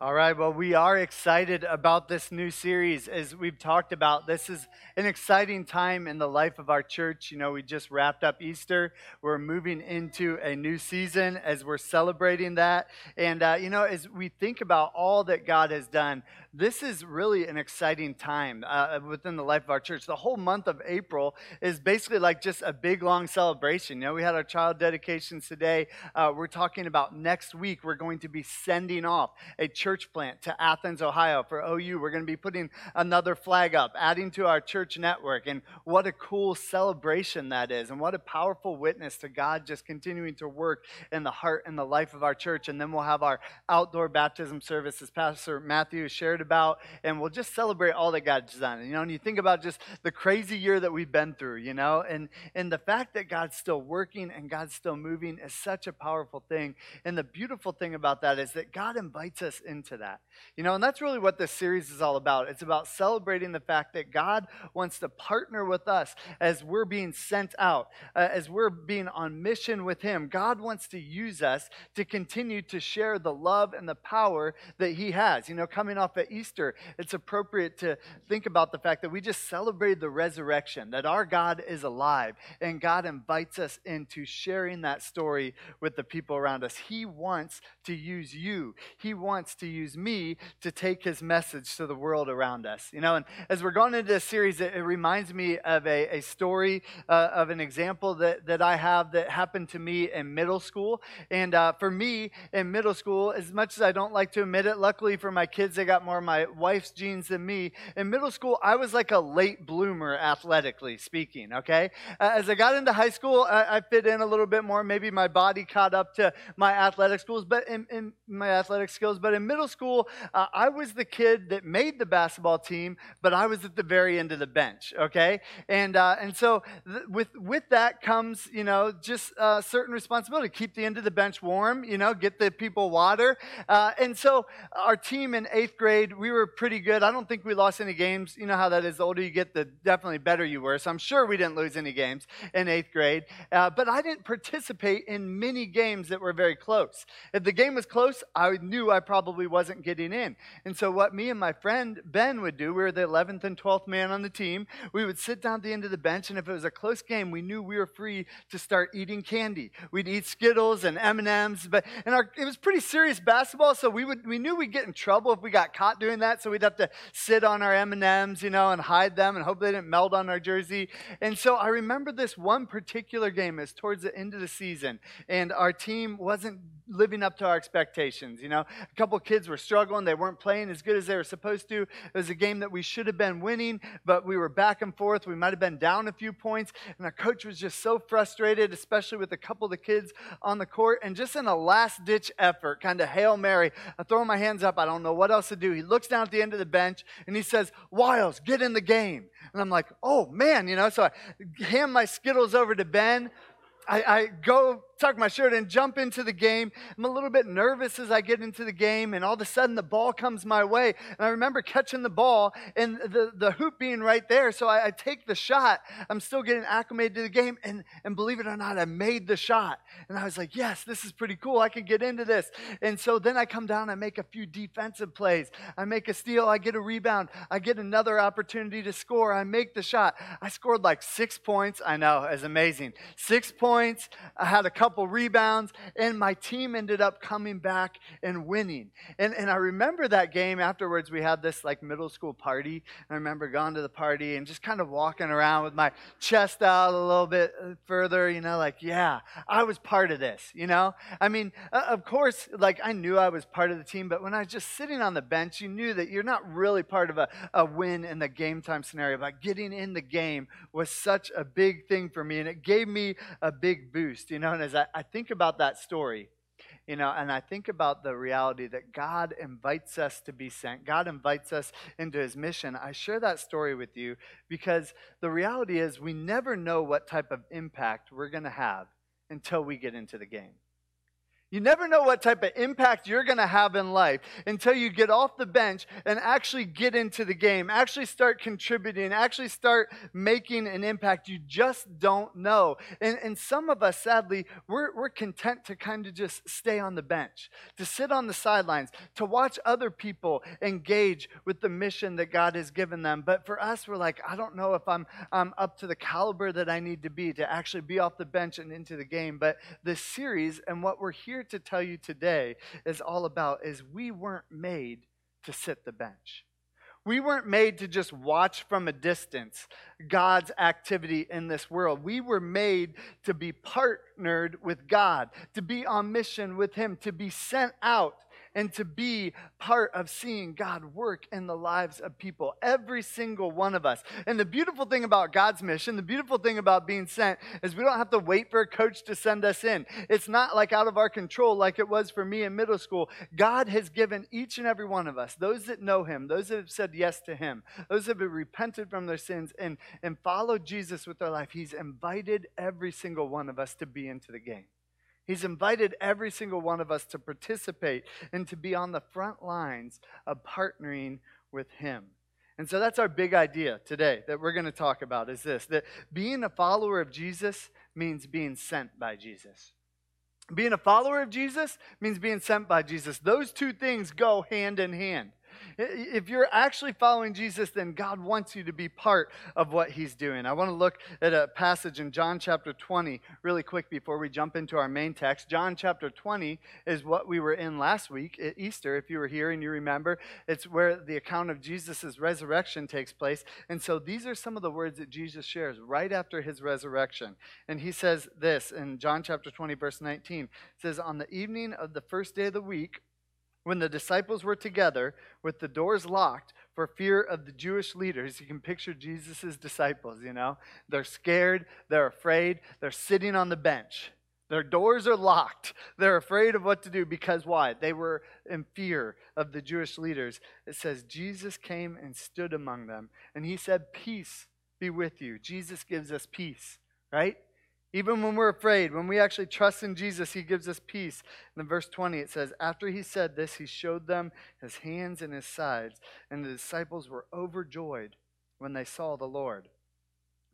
All right, well, we are excited about this new series. As we've talked about, this is an exciting time in the life of our church. You know, we just wrapped up Easter. We're moving into a new season as we're celebrating that. And, uh, you know, as we think about all that God has done, this is really an exciting time uh, within the life of our church. The whole month of April is basically like just a big, long celebration. You know, we had our child dedications today. Uh, we're talking about next week, we're going to be sending off a church plant to Athens, Ohio for OU. We're going to be putting another flag up, adding to our church network. And what a cool celebration that is. And what a powerful witness to God just continuing to work in the heart and the life of our church. And then we'll have our outdoor baptism service, as Pastor Matthew shared about. And we'll just celebrate all that God's done. You know, and you think about just the crazy year that we've been through, you know, and, and the fact that God's still working and God's still moving is such a powerful thing. And the beautiful thing about that is that God invites us into that. You know, and that's really what this series is all about. It's about celebrating the fact that God wants to partner with us as we're being sent out, uh, as we're being on mission with Him. God wants to use us to continue to share the love and the power that He has. You know, coming off of Easter, it's appropriate to think about the fact that we just celebrated the resurrection, that our God is alive, and God invites us into sharing that story with the people around us. He wants to use you, He wants to use me to take his message to the world around us. You know, and as we're going into this series, it, it reminds me of a, a story uh, of an example that, that I have that happened to me in middle school. And uh, for me in middle school, as much as I don't like to admit it, luckily for my kids, they got more of my wife's genes than me. In middle school, I was like a late bloomer, athletically speaking, okay? Uh, as I got into high school, I, I, fit in a little bit more. Maybe my body caught up to my athletic schools, but in, in my athletic skills. But in middle school, uh, I was the kid that made the basketball team, but I was at the very end of the bench, okay? And, uh, and so th- with, with that comes, you know, just uh, certain responsibility. Keep the end of the bench warm, you know, get the people water. Uh, and so our team in eighth grade, we were pretty good. I don't think we lost any games. You know how that is. The older you get, the definitely better you were. So I'm sure we didn't lose any games in eighth grade. Uh, but I didn't participate in many games that were very close. If the game was close, I knew I probably wasn't getting in. And so, what me and my friend Ben would do, we were the 11th and 12th man on the team. We would sit down at the end of the bench, and if it was a close game, we knew we were free to start eating candy. We'd eat Skittles and M&Ms, but and our, it was pretty serious basketball, so we would we knew we'd get in trouble if we got caught doing that. So we'd have to sit on our M&Ms, you know, and hide them, and hope they didn't melt on our jersey. And so I remember this one particular game is towards the end of the season, and our team wasn't living up to our expectations. You know, a couple kids were struggling; they weren't playing as good as they were supposed to. It was a game that we should have been winning, but we were back and forth. We might have been down a few points, and our coach was just so frustrated, especially with a couple of the kids on the court. And just in a last ditch effort, kind of Hail Mary, I throw my hands up. I don't know what else to do. He looks down at the end of the bench and he says, Wiles, get in the game. And I'm like, oh man, you know, so I hand my Skittles over to Ben. I, I go tuck my shirt and jump into the game. I'm a little bit nervous as I get into the game, and all of a sudden the ball comes my way. And I remember catching the ball and the, the hoop being right there. So I, I take the shot. I'm still getting acclimated to the game, and, and believe it or not, I made the shot. And I was like, yes, this is pretty cool. I can get into this. And so then I come down, I make a few defensive plays. I make a steal, I get a rebound, I get another opportunity to score. I make the shot. I scored like six points. I know, it's amazing. Six points. I had a couple couple rebounds, and my team ended up coming back and winning. And, and I remember that game afterwards. We had this like middle school party. I remember going to the party and just kind of walking around with my chest out a little bit further, you know, like, yeah, I was part of this, you know? I mean, uh, of course, like I knew I was part of the team, but when I was just sitting on the bench, you knew that you're not really part of a, a win in the game time scenario. But getting in the game was such a big thing for me, and it gave me a big boost, you know? And as I, I think about that story, you know, and I think about the reality that God invites us to be sent. God invites us into his mission. I share that story with you because the reality is we never know what type of impact we're going to have until we get into the game. You never know what type of impact you're going to have in life until you get off the bench and actually get into the game, actually start contributing, actually start making an impact. You just don't know. And, and some of us, sadly, we're, we're content to kind of just stay on the bench, to sit on the sidelines, to watch other people engage with the mission that God has given them. But for us, we're like, I don't know if I'm, I'm up to the caliber that I need to be to actually be off the bench and into the game. But this series and what we're here here to tell you today is all about is we weren't made to sit the bench. We weren't made to just watch from a distance God's activity in this world. We were made to be partnered with God, to be on mission with Him, to be sent out and to be part of seeing God work in the lives of people, every single one of us. And the beautiful thing about God's mission, the beautiful thing about being sent, is we don't have to wait for a coach to send us in. It's not like out of our control like it was for me in middle school. God has given each and every one of us, those that know Him, those that have said yes to Him, those that have repented from their sins and, and followed Jesus with their life, He's invited every single one of us to be into the game. He's invited every single one of us to participate and to be on the front lines of partnering with Him. And so that's our big idea today that we're going to talk about is this that being a follower of Jesus means being sent by Jesus. Being a follower of Jesus means being sent by Jesus. Those two things go hand in hand. If you're actually following Jesus, then God wants you to be part of what he's doing. I want to look at a passage in John chapter 20 really quick before we jump into our main text. John chapter 20 is what we were in last week at Easter. If you were here and you remember, it's where the account of Jesus' resurrection takes place. And so these are some of the words that Jesus shares right after his resurrection. And he says this in John chapter 20, verse 19. It says, On the evening of the first day of the week, when the disciples were together with the doors locked for fear of the Jewish leaders, you can picture Jesus' disciples, you know? They're scared, they're afraid, they're sitting on the bench. Their doors are locked. They're afraid of what to do because why? They were in fear of the Jewish leaders. It says, Jesus came and stood among them, and he said, Peace be with you. Jesus gives us peace, right? Even when we're afraid, when we actually trust in Jesus, he gives us peace. In verse 20, it says, After he said this, he showed them his hands and his sides, and the disciples were overjoyed when they saw the Lord.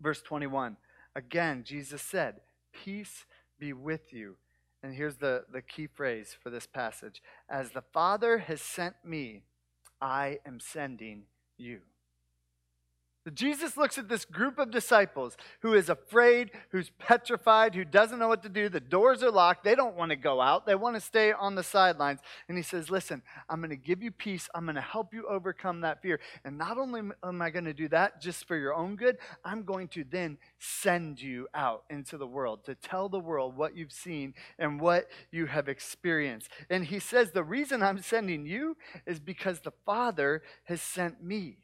Verse 21, again, Jesus said, Peace be with you. And here's the, the key phrase for this passage As the Father has sent me, I am sending you. Jesus looks at this group of disciples who is afraid, who's petrified, who doesn't know what to do. The doors are locked. They don't want to go out, they want to stay on the sidelines. And he says, Listen, I'm going to give you peace. I'm going to help you overcome that fear. And not only am I going to do that just for your own good, I'm going to then send you out into the world to tell the world what you've seen and what you have experienced. And he says, The reason I'm sending you is because the Father has sent me.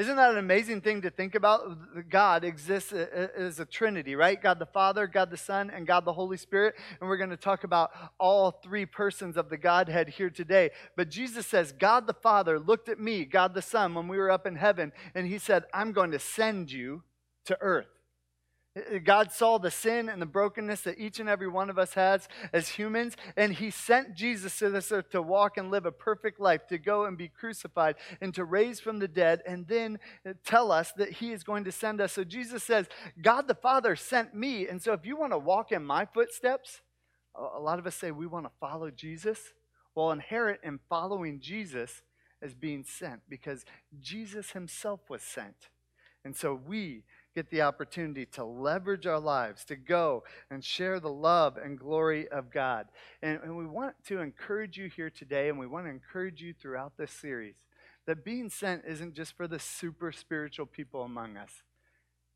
Isn't that an amazing thing to think about? God exists as a trinity, right? God the Father, God the Son, and God the Holy Spirit. And we're going to talk about all three persons of the Godhead here today. But Jesus says, God the Father looked at me, God the Son, when we were up in heaven, and he said, I'm going to send you to earth. God saw the sin and the brokenness that each and every one of us has as humans, and He sent Jesus to this earth to walk and live a perfect life, to go and be crucified, and to raise from the dead, and then tell us that He is going to send us. So Jesus says, God the Father sent me. And so if you want to walk in my footsteps, a lot of us say we want to follow Jesus. Well, inherit in following Jesus is being sent because Jesus Himself was sent. And so we get the opportunity to leverage our lives to go and share the love and glory of God. And, and, we want to encourage you here today, and we want to encourage you throughout this series that being sent isn't just for the super spiritual people among us.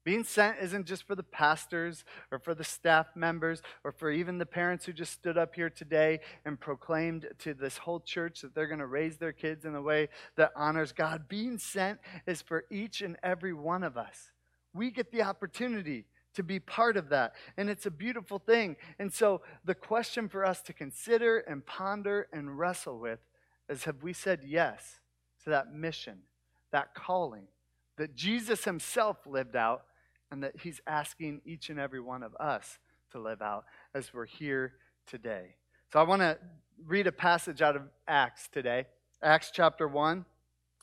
Being sent isn't just for the pastors or for the staff members or for even the parents who just stood up here today and proclaimed to this whole church that they're going to raise their kids in a way that honors God. Being sent is for each and every one of us we get the opportunity to be part of that. And it's a beautiful thing. And so the question for us to consider and ponder and wrestle with is have we said yes to that mission, that calling that Jesus himself lived out and that he's asking each and every one of us to live out as we're here today? So I want to read a passage out of Acts today. Acts chapter 1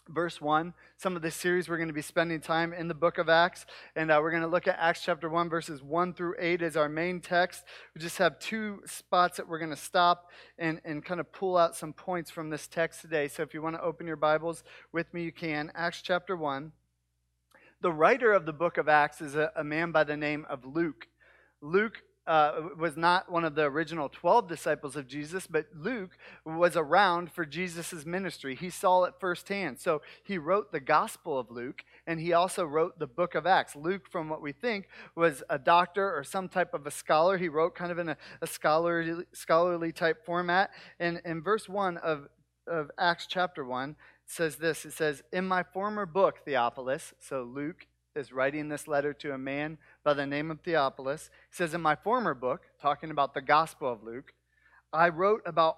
verse 1. Some of this series, we're going to be spending time in the book of Acts, and uh, we're going to look at Acts chapter 1, verses 1 through 8 as our main text. We just have two spots that we're going to stop and, and kind of pull out some points from this text today. So if you want to open your Bibles with me, you can. Acts chapter 1. The writer of the book of Acts is a, a man by the name of Luke. Luke uh, was not one of the original 12 disciples of Jesus, but Luke was around for Jesus' ministry. He saw it firsthand. So he wrote the Gospel of Luke, and he also wrote the book of Acts. Luke, from what we think, was a doctor or some type of a scholar. He wrote kind of in a, a scholarly, scholarly type format. And in verse 1 of, of Acts chapter 1, says this it says, In my former book, Theophilus, so Luke is writing this letter to a man by the name of Theophilus. He says, In my former book, talking about the Gospel of Luke, I wrote about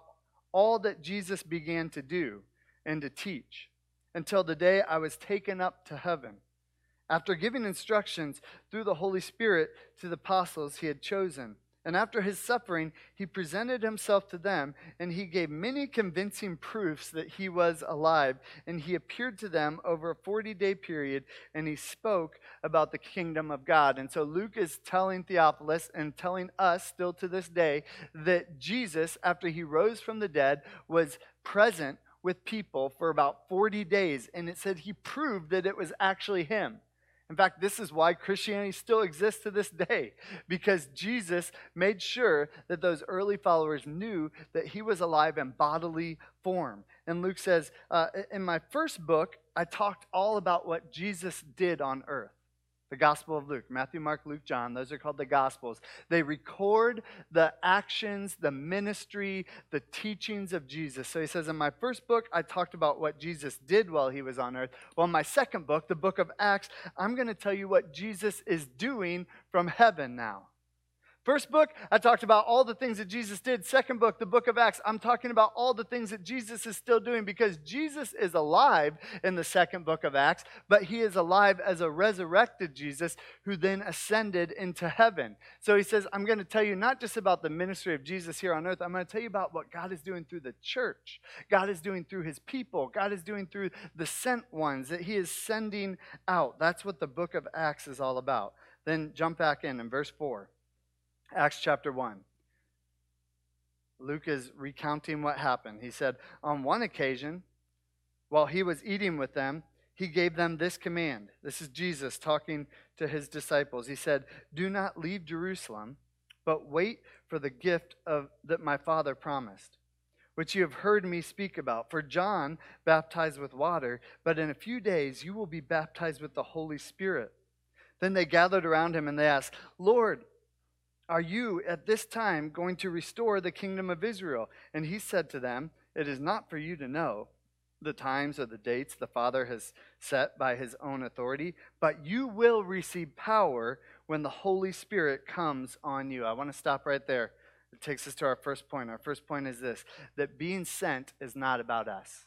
all that Jesus began to do and to teach until the day I was taken up to heaven. After giving instructions through the Holy Spirit to the apostles he had chosen and after his suffering, he presented himself to them, and he gave many convincing proofs that he was alive. And he appeared to them over a 40 day period, and he spoke about the kingdom of God. And so Luke is telling Theophilus and telling us still to this day that Jesus, after he rose from the dead, was present with people for about 40 days. And it said he proved that it was actually him. In fact, this is why Christianity still exists to this day, because Jesus made sure that those early followers knew that he was alive in bodily form. And Luke says, uh, In my first book, I talked all about what Jesus did on earth the Gospel of Luke. Matthew, Mark, Luke, John, those are called the Gospels. They record the actions, the ministry, the teachings of Jesus. So he says, In my first book, I talked about what Jesus did while he was on earth. Well, in my second book, the book of Acts, I'm going to tell you what Jesus is doing from heaven now. First book, I talked about all the things that Jesus did. Second book, the book of Acts, I'm talking about all the things that Jesus is still doing because Jesus is alive in the second book of Acts, but he is alive as a resurrected Jesus who then ascended into heaven. So he says, I'm going to tell you not just about the ministry of Jesus here on earth, I'm going to tell you about what God is doing through the church. God is doing through his people. God is doing through the sent ones that he is sending out. That's what the book of Acts is all about. Then jump back in in verse 4. Acts chapter 1. Luke is recounting what happened. He said, On one occasion, while he was eating with them, he gave them this command. This is Jesus talking to his disciples. He said, Do not leave Jerusalem, but wait for the gift of, that my Father promised, which you have heard me speak about. For John baptized with water, but in a few days you will be baptized with the Holy Spirit. Then they gathered around him and they asked, Lord, are you at this time going to restore the kingdom of Israel? And he said to them, It is not for you to know the times or the dates the Father has set by his own authority, but you will receive power when the Holy Spirit comes on you. I want to stop right there. It takes us to our first point. Our first point is this that being sent is not about us.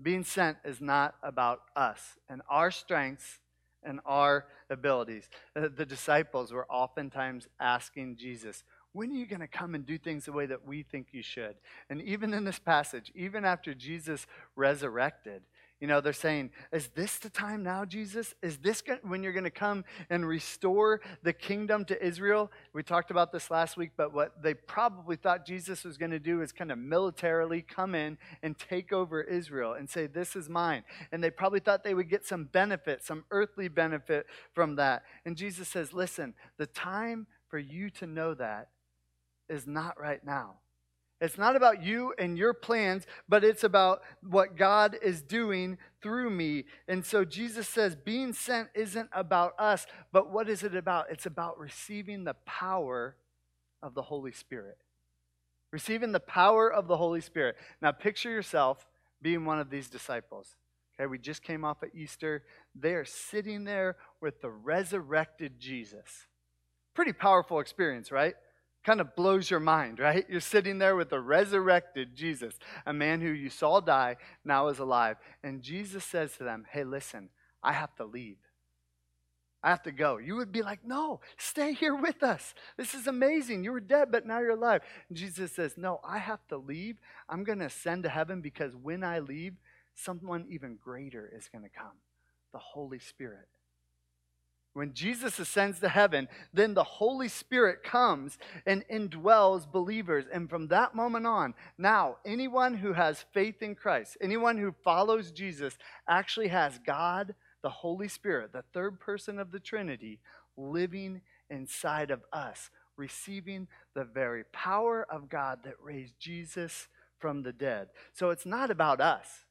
Being sent is not about us and our strengths and our abilities. Uh, the disciples were oftentimes asking Jesus, when are you going to come and do things the way that we think you should? And even in this passage, even after Jesus resurrected, you know, they're saying, Is this the time now, Jesus? Is this when you're going to come and restore the kingdom to Israel? We talked about this last week, but what they probably thought Jesus was going to do is kind of militarily come in and take over Israel and say, This is mine. And they probably thought they would get some benefit, some earthly benefit from that. And Jesus says, Listen, the time for you to know that is not right now. It's not about you and your plans, but it's about what God is doing through me. And so Jesus says, being sent isn't about us, but what is it about? It's about receiving the power of the Holy Spirit. Receiving the power of the Holy Spirit. Now, picture yourself being one of these disciples. Okay, we just came off at Easter. They are sitting there with the resurrected Jesus. Pretty powerful experience, right? Kind of blows your mind, right? You're sitting there with the resurrected Jesus, a man who you saw die, now is alive. And Jesus says to them, Hey, listen, I have to leave. I have to go. You would be like, No, stay here with us. This is amazing. You were dead, but now you're alive. And Jesus says, No, I have to leave. I'm going to ascend to heaven because when I leave, someone even greater is going to come the Holy Spirit. When Jesus ascends to heaven, then the Holy Spirit comes and indwells believers. And from that moment on, now anyone who has faith in Christ, anyone who follows Jesus, actually has God, the Holy Spirit, the third person of the Trinity, living inside of us, receiving the very power of God that raised Jesus from the dead. So it's not about us.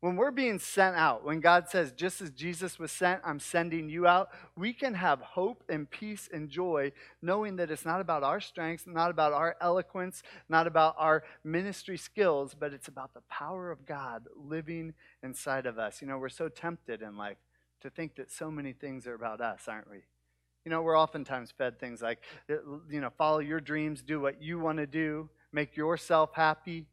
When we're being sent out, when God says, just as Jesus was sent, I'm sending you out, we can have hope and peace and joy knowing that it's not about our strengths, not about our eloquence, not about our ministry skills, but it's about the power of God living inside of us. You know, we're so tempted in life to think that so many things are about us, aren't we? You know, we're oftentimes fed things like, uh, you know, follow your dreams, do what you want to do, make yourself happy.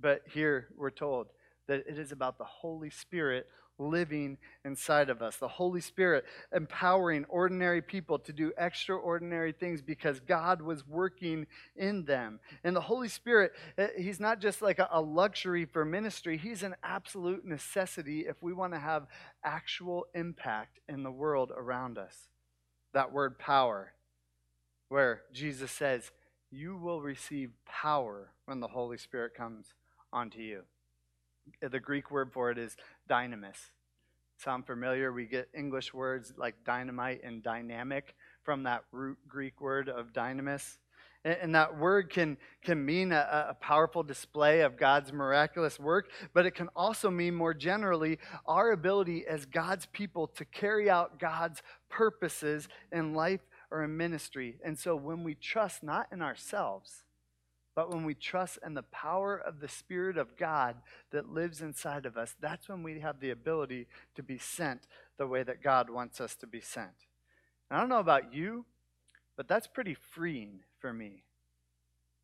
But here we're told, that it is about the Holy Spirit living inside of us. The Holy Spirit empowering ordinary people to do extraordinary things because God was working in them. And the Holy Spirit, eh, He's not just like a luxury for ministry, He's an absolute necessity if we want to have actual impact in the world around us. That word power, where Jesus says, You will receive power when the Holy Spirit comes onto you the Greek word for it is dynamis. Sound familiar? We get English words like dynamite and dynamic from that root Greek word of dynamis. And that word can, can mean a, a, powerful display of God's miraculous work, but it can also mean more generally our ability as God's people to carry out God's purposes in life or in ministry. And so when we trust not in ourselves, but when we trust in the power of the Spirit of God that lives inside of us, that's when we have the ability to be sent the way that God wants us to be sent. And I don't know about you, but that's pretty freeing for me.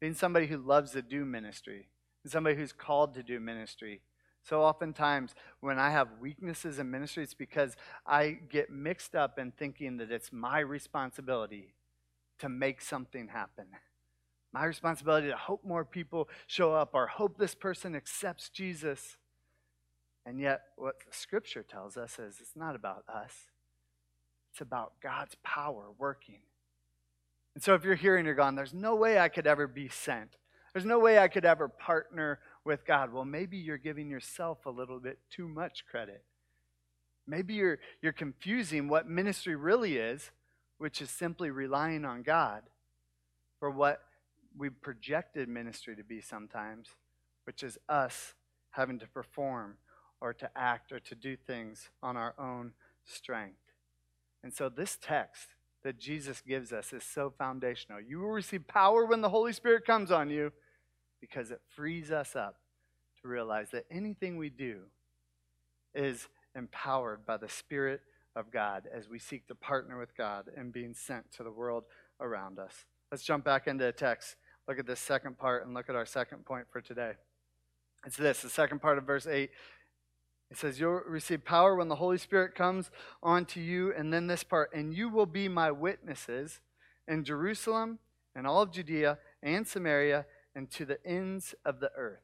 Being somebody who loves to do ministry, and somebody who's called to do ministry. So oftentimes, when I have weaknesses in ministry, it's because I get mixed up in thinking that it's my responsibility to make something happen. My responsibility to hope more people show up or hope this person accepts Jesus. And yet, what the scripture tells us is it's not about us, it's about God's power working. And so, if you're here and you're gone, there's no way I could ever be sent. There's no way I could ever partner with God. Well, maybe you're giving yourself a little bit too much credit. Maybe you're, you're confusing what ministry really is, which is simply relying on God, for what we've projected ministry to be sometimes, which is us having to perform or to act or to do things on our own strength. And so, this text that Jesus gives us is so foundational. You will receive power when the Holy Spirit comes on you because it frees us up to realize that anything we do is empowered by the Spirit of God as we seek to partner with God and being sent to the world around us. Let's jump back into the text look at this second part and look at our second point for today. It's this the second part of verse 8. It says, You'll receive power when the Holy Spirit comes onto you. And then this part, and you will be my witnesses in Jerusalem and all of Judea and Samaria and to the ends of the earth.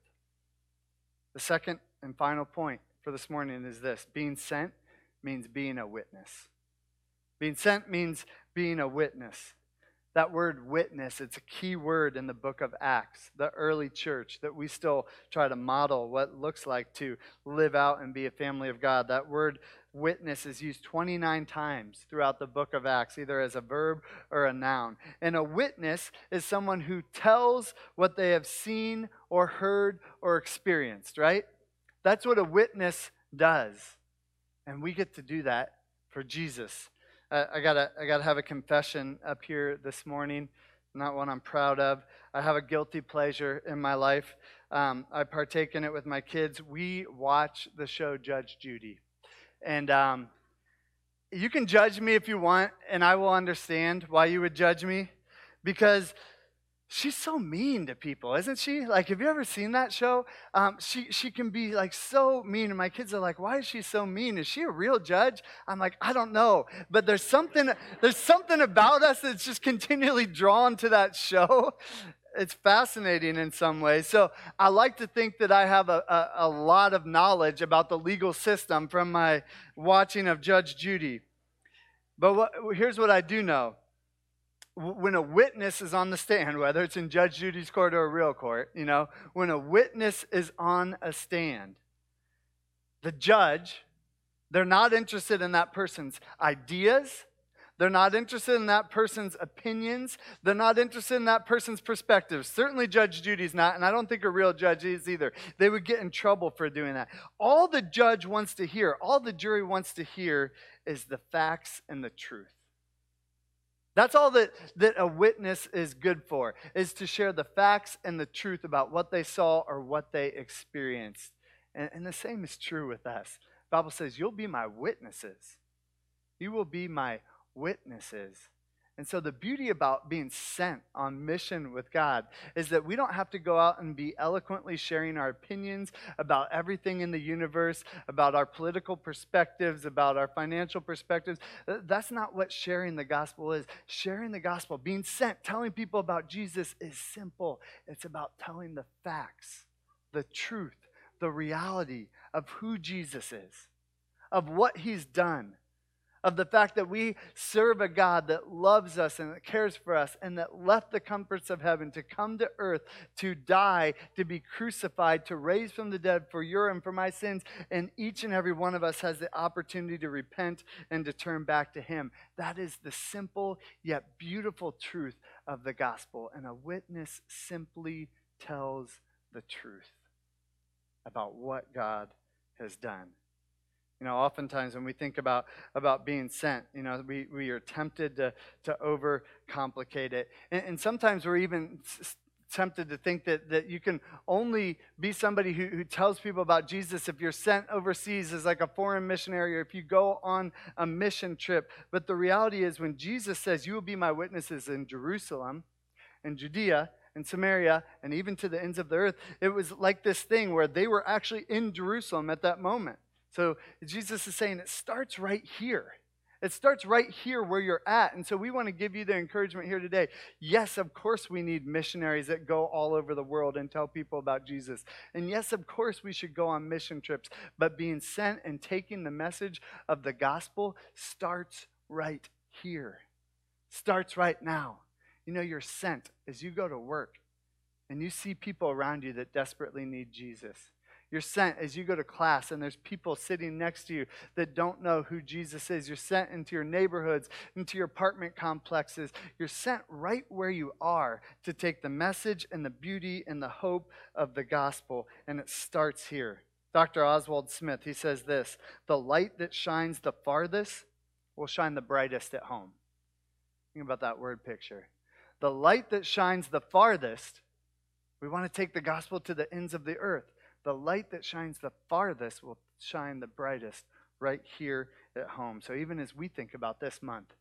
The second and final point for this morning is this being sent means being a witness. Being sent means being a witness. That word witness, it's a key word in the book of Acts, the early church, that we still try to model what it looks like to live out and be a family of God. That word witness is used 29 times throughout the book of Acts, either as a verb or a noun. And a witness is someone who tells what they have seen or heard or experienced, right? That's what a witness does. And we get to do that for Jesus I gotta I gotta have a confession up here this morning. Not one I'm proud of. I have a guilty pleasure in my life. Um, I partake in it with my kids. We watch the show Judge Judy, and um, you can judge me if you want, and I will understand why you would judge me, because she's so mean to people, isn't she? Like, have you ever seen that show? Um, she she can be like so mean, and my kids are like, "Why is she so mean? Is she a real judge?" I'm like, I don't know, but there's something there's something about us that's just continually drawn to that show. It's fascinating in some ways. So I like to think that I have a, a, a lot of knowledge about the legal system from my watching of Judge Judy. But what, here's what I do know when a witness is on the stand, whether it's in Judge Judy's court or a real court, you know, when a witness is on a stand, the judge, they're not interested in that person's ideas. They're not interested in that person's opinions. They're not interested in that person's perspectives. Certainly, Judge Judy's not, and I don't think a real judge is either. They would get in trouble for doing that. All the judge wants to hear, all the jury wants to hear, is the facts and the truth. That's all that, that a witness is good for, is to share the facts and the truth about what they saw or what they experienced. And, and the same is true with us. The Bible says, You'll be my witnesses. You will be my witnesses. And so, the beauty about being sent on mission with God is that we don't have to go out and be eloquently sharing our opinions about everything in the universe, about our political perspectives, about our financial perspectives. That's not what sharing the gospel is. Sharing the gospel, being sent, telling people about Jesus is simple. It's about telling the facts, the truth, the reality of who Jesus is, of what he's done of the fact that we serve a God that loves us and that cares for us and that left the comforts of heaven to come to earth to die, to be crucified, to raise from the dead for your and for my sins. And each and every one of us has the opportunity to repent and to turn back to Him. That is the simple yet beautiful truth of the gospel. And a witness simply tells the truth about what God has done. You know, oftentimes when we think about, about being sent, you know, we, we are tempted to, to overcomplicate it. And, and sometimes we're even tempted to think that, that you can only be somebody who, who tells people about Jesus if you're sent overseas as like a foreign missionary or if you go on a mission trip. But the reality is, when Jesus says, You will be my witnesses in Jerusalem and Judea and Samaria and even to the ends of the earth, it was like this thing where they were actually in Jerusalem at that moment. So Jesus is saying it starts right here. It starts right here where you're at. And so we want to give you the encouragement here today. Yes, of course, we need missionaries that go all over the world and tell people about Jesus. And yes, of course, we should go on mission trips. But being sent and taking the message of the gospel starts right here, starts right now. You know, you're sent as you go to work and you see people around you that desperately need Jesus. You're sent as you go to class, and there's people sitting next to you that don't know who Jesus is. You're sent into your neighborhoods, into your apartment complexes. You're sent right where you are to take the message and the beauty and the hope of the gospel, and it starts here. Dr. Oswald Smith, he says this The light that shines the farthest will shine the brightest at home. Think about that word picture. The light that shines the farthest, we want to take the gospel to the ends of the earth the light that shines the farthest will shine the brightest right here at home. So even as we think about this month,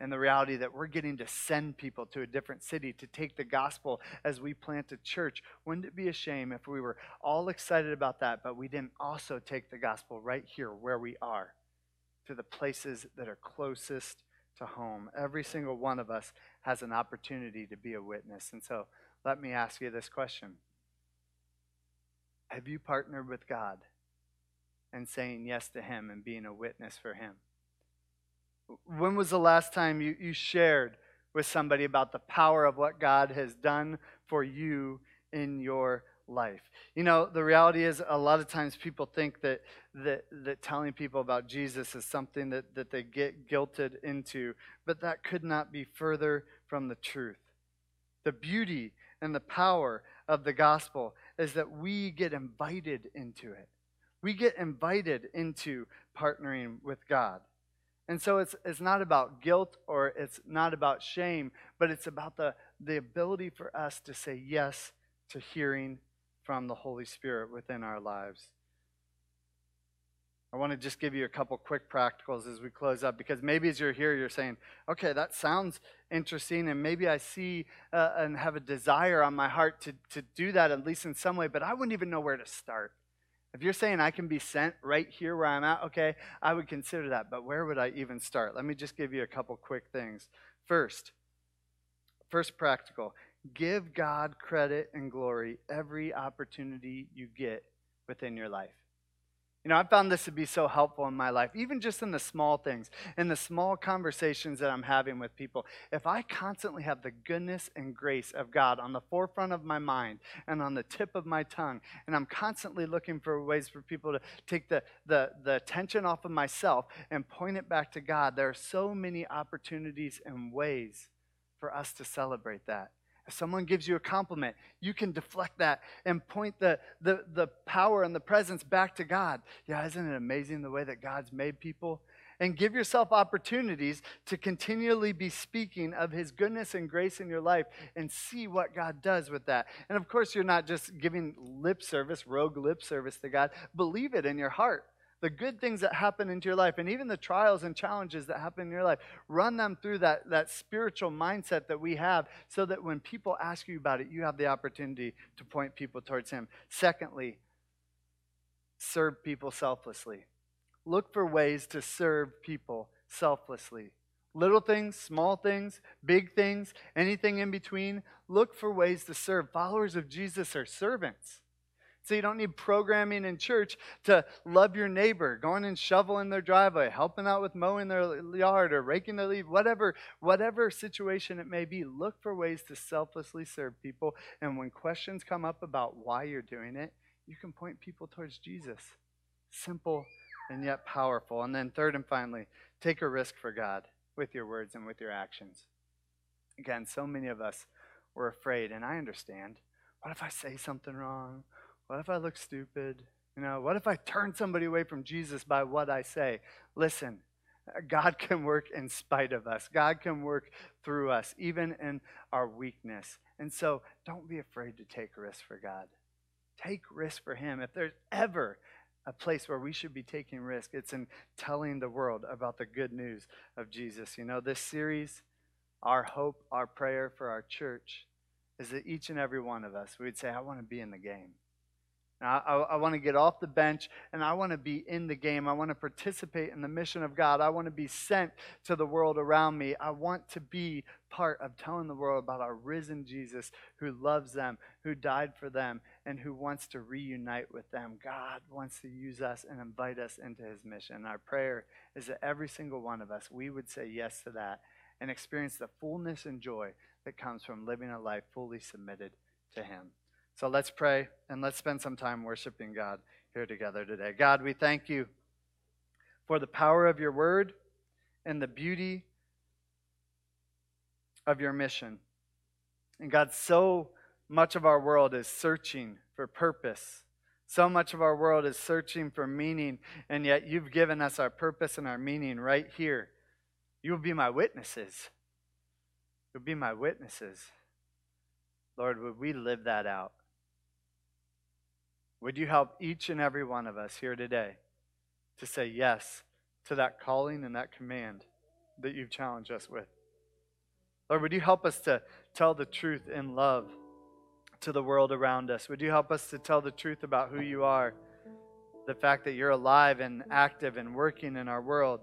and the reality that we're getting to send people to a different city to take the gospel as we plant a church. Wouldn't it be a shame if we were all excited about that, but we didn't also take the gospel right here where we are to the places that are closest to home? Every single one of us has an opportunity to be a witness. And so let me ask you this question have you partnered with God and saying yes to Him and being a witness for Him? When was the last time you, you shared with somebody about the power of what God has done for you in your life. You know, the reality is a lot of times people think that that, that telling people about Jesus is something that, that they get guilted into, but that could not be further from the truth. The beauty and the power of the gospel is that we get invited into it. We get invited into partnering with God. And so it's, it's not about guilt or it's not about shame, but it's about the, the ability for us to say yes to hearing from the Holy Spirit within our lives. I want to just give you a couple quick practicals as we close up because maybe as you're here, you're saying, okay, that sounds interesting, and maybe I see uh, and have a desire on my heart to, to do that at least in some way, but I wouldn't even know where to start. If you're saying I can be sent right here where I'm at, okay, I would consider that, but where would I even start? Let me just give you a couple quick things. First, first practical give God credit and glory every opportunity you get within your life. You know, I found this to be so helpful in my life, even just in the small things, in the small conversations that I'm having with people. If I constantly have the goodness and grace of God on the forefront of my mind and on the tip of my tongue, and I'm constantly looking for ways for people to take the, the, the attention off of myself and point it back to God, there are so many opportunities and ways for us to celebrate that. If someone gives you a compliment, you can deflect that and point the, the, the power and the presence back to God. Yeah, isn't it amazing the way that God's made people? And give yourself opportunities to continually be speaking of His goodness and grace in your life and see what God does with that. And of course, you're not just giving lip service, rogue lip service to God. Believe it in your heart the good things that happen into your life and even the trials and challenges that happen in your life run them through that, that spiritual mindset that we have so that when people ask you about it you have the opportunity to point people towards him. Secondly serve people selflessly. Look for ways to serve people selflessly. Little things small things big things anything in between look for ways to serve. Followers of jesus are servants so you don't need programming in church to love your neighbor, going and shoveling their driveway, helping out with mowing their yard or raking their leaves, whatever, whatever situation it may be. Look for ways to selflessly serve people. And when questions come up about why you're doing it, you can point people towards Jesus. Simple and yet powerful. And then third and finally, take a risk for God with your words and with your actions. Again, so many of us were afraid, and I understand. What if I say something wrong? What if I look stupid? You know, what if I turn somebody away from Jesus by what I say? Listen, God can work in spite of us. God can work through us, even in our weakness. And so don't be afraid to take risks for God. Take risks for Him. If there's ever a place where we should be taking risk, it's in telling the world about the good news of Jesus. You know, this series, our hope, our prayer for our church is that each and every one of us, we'd say, I want to be in the game. I, I, I want to get off the bench and I want to be in the game. I want to participate in the mission of God. I want to be sent to the world around me. I want to be part of telling the world about our risen Jesus who loves them, who died for them, and who wants to reunite with them. God wants to use us and invite us into his mission. Our prayer is that every single one of us, we would say yes to that and experience the fullness and joy that comes from living a life fully submitted to him. So let's pray and let's spend some time worshiping God here together today. God, we thank you for the power of your word and the beauty of your mission. And God, so much of our world is searching for purpose. So much of our world is searching for meaning, and yet you've given us our purpose and our meaning right here. You will be my witnesses. You'll be my witnesses. Lord, would we live that out? Would you help each and every one of us here today to say yes to that calling and that command that you've challenged us with? Lord, would you help us to tell the truth in love to the world around us? Would you help us to tell the truth about who you are? The fact that you're alive and active and working in our world.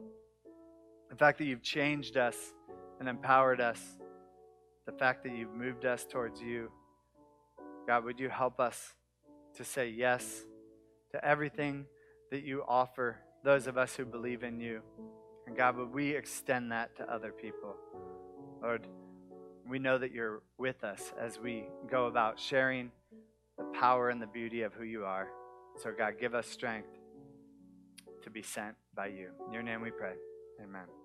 The fact that you've changed us and empowered us. The fact that you've moved us towards you. God, would you help us to say yes to everything that you offer those of us who believe in you. And God, would we extend that to other people? Lord, we know that you're with us as we go about sharing the power and the beauty of who you are. So, God, give us strength to be sent by you. In your name we pray. Amen.